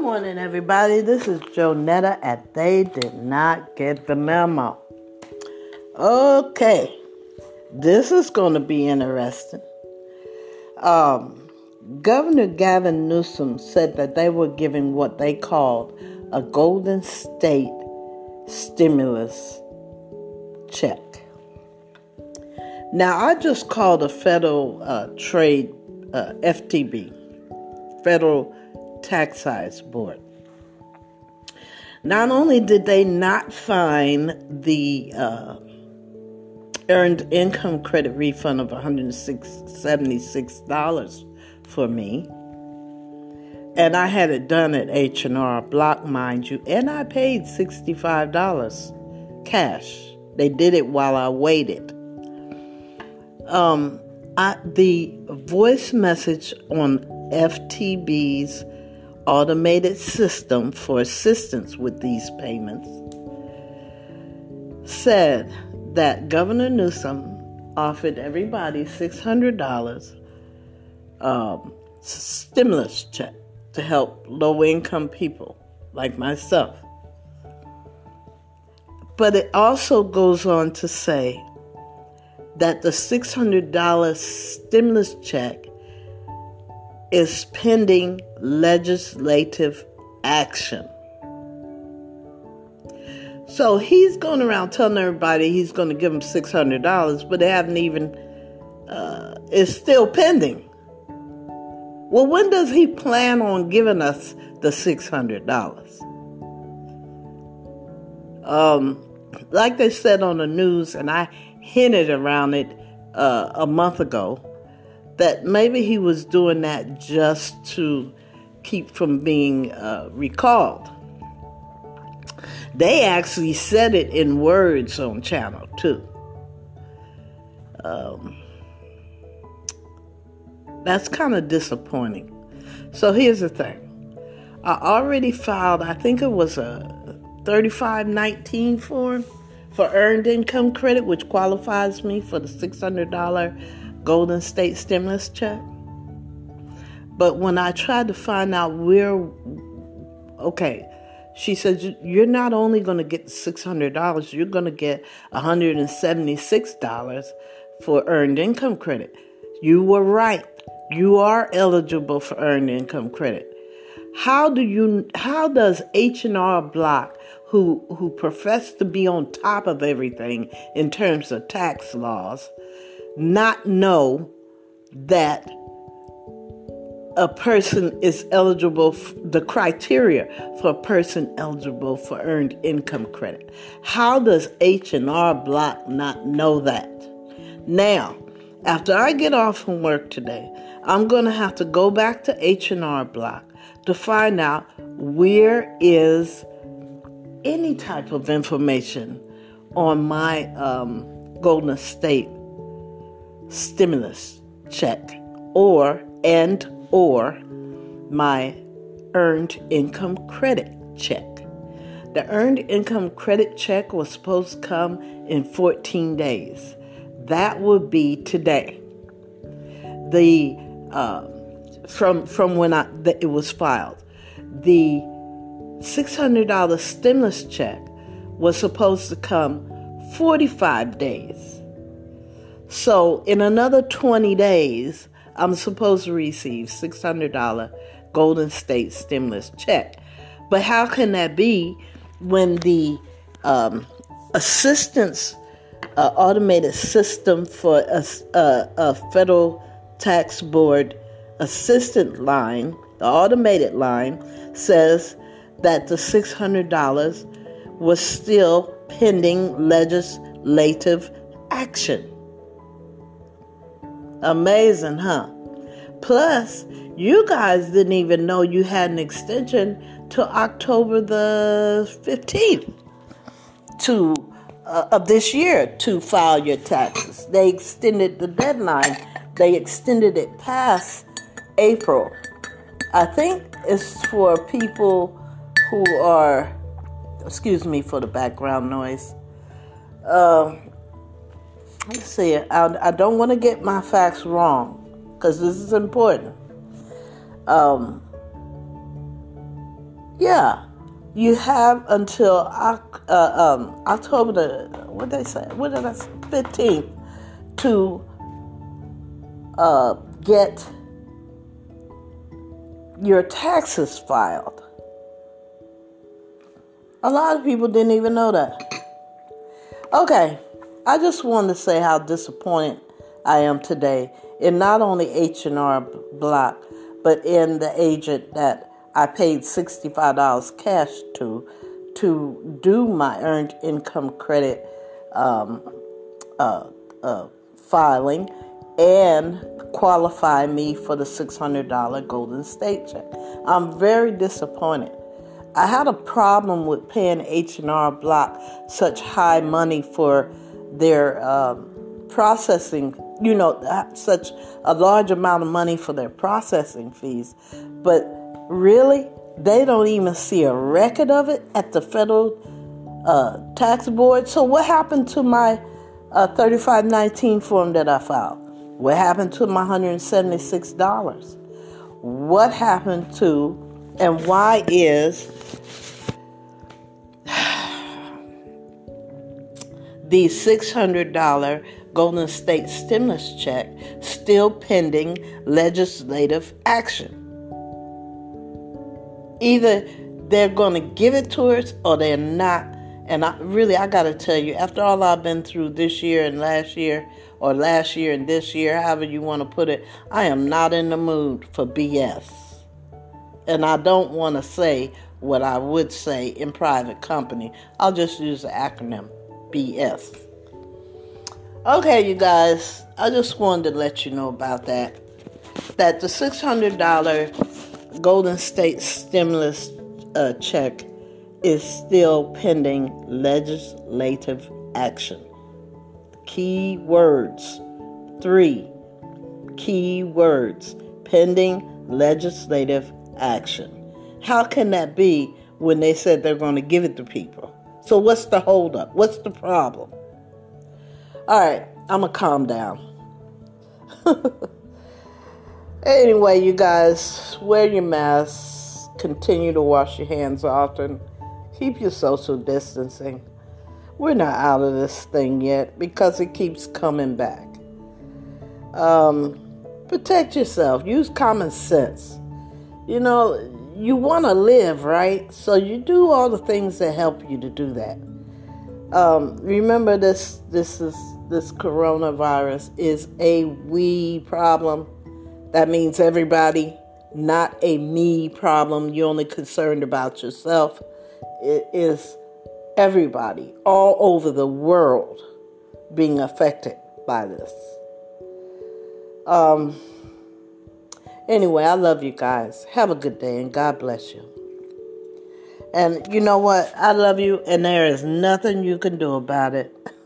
Good morning, everybody. This is Jonetta at They Did Not Get the Memo. Okay, this is going to be interesting. Um, Governor Gavin Newsom said that they were giving what they called a Golden State stimulus check. Now, I just called a federal uh, trade, uh, FTB, Federal Tax size Board. Not only did they not find the uh, earned income credit refund of $176 for me, and I had it done at H&R Block, mind you, and I paid $65 cash. They did it while I waited. Um, I, the voice message on FTB's automated system for assistance with these payments said that Governor Newsom offered everybody $600 um, stimulus check to help low income people like myself. But it also goes on to say that the $600 stimulus check is pending legislative action. So he's going around telling everybody he's going to give them $600, but they haven't even, uh, it's still pending. Well, when does he plan on giving us the $600? Um, like they said on the news, and I hinted around it uh, a month ago, that maybe he was doing that just to keep from being uh, recalled. They actually said it in words on channel two. Um, that's kind of disappointing. So here's the thing. I already filed, I think it was a 3519 form for earned income credit, which qualifies me for the $600 Golden State stimulus check. But when I tried to find out where, okay, she said, You're not only going to get $600, you're going to get $176 for earned income credit. You were right. You are eligible for earned income credit. How do you how does H&R Block who who profess to be on top of everything in terms of tax laws not know that a person is eligible, the criteria for a person eligible for earned income credit. How does H&R Block not know that? Now, after I get off from work today, I'm going to have to go back to H&R Block to find out where is any type of information on my um, Golden State stimulus check or and or my earned income credit check. The earned income credit check was supposed to come in 14 days. That would be today. The uh, from from when I the, it was filed, the $600 stimulus check was supposed to come 45 days. So in another 20 days, I'm supposed to receive $600 Golden State stimulus check. But how can that be when the um, assistance uh, automated system for a, a, a federal tax board assistant line, the automated line, says that the $600 was still pending legislative action. Amazing, huh? Plus, you guys didn't even know you had an extension till October the 15th to uh, of this year to file your taxes. They extended the deadline. They extended it past April. I think it's for people who are excuse me for the background noise. Uh, see, I, I don't want to get my facts wrong because this is important. Um, yeah, you have until uh, um, October the what they say? What did I? Fifteenth to uh, get your taxes filed. A lot of people didn't even know that. Okay, I just wanted to say how disappointed I am today in not only H&R Block, but in the agent that I paid $65 cash to to do my earned income credit um, uh, uh, filing and qualify me for the $600 Golden State check. I'm very disappointed. I had a problem with paying H&R Block such high money for their um, processing, you know, such a large amount of money for their processing fees. But really, they don't even see a record of it at the federal uh, tax board. So what happened to my uh, 3519 form that I filed? What happened to my $176? What happened to and why is the $600 Golden State stimulus check still pending legislative action? Either they're going to give it to us or they're not. And I, really, I got to tell you, after all I've been through this year and last year, or last year and this year, however you want to put it, I am not in the mood for BS. And I don't want to say what I would say in private company. I'll just use the acronym BS. Okay, you guys, I just wanted to let you know about that. That the $600 Golden State stimulus uh, check is still pending legislative action. Key words. Three key words pending legislative action. How can that be when they said they're going to give it to people? So, what's the holdup? What's the problem? All right, I'm to calm down. anyway, you guys, wear your masks, continue to wash your hands often, keep your social distancing. We're not out of this thing yet because it keeps coming back. Um, protect yourself, use common sense. You know, you want to live, right? So you do all the things that help you to do that. Um, remember this this is this coronavirus is a we problem. That means everybody, not a me problem. You're only concerned about yourself. It is everybody all over the world being affected by this. Um, anyway, I love you guys. Have a good day and God bless you. And you know what? I love you, and there is nothing you can do about it.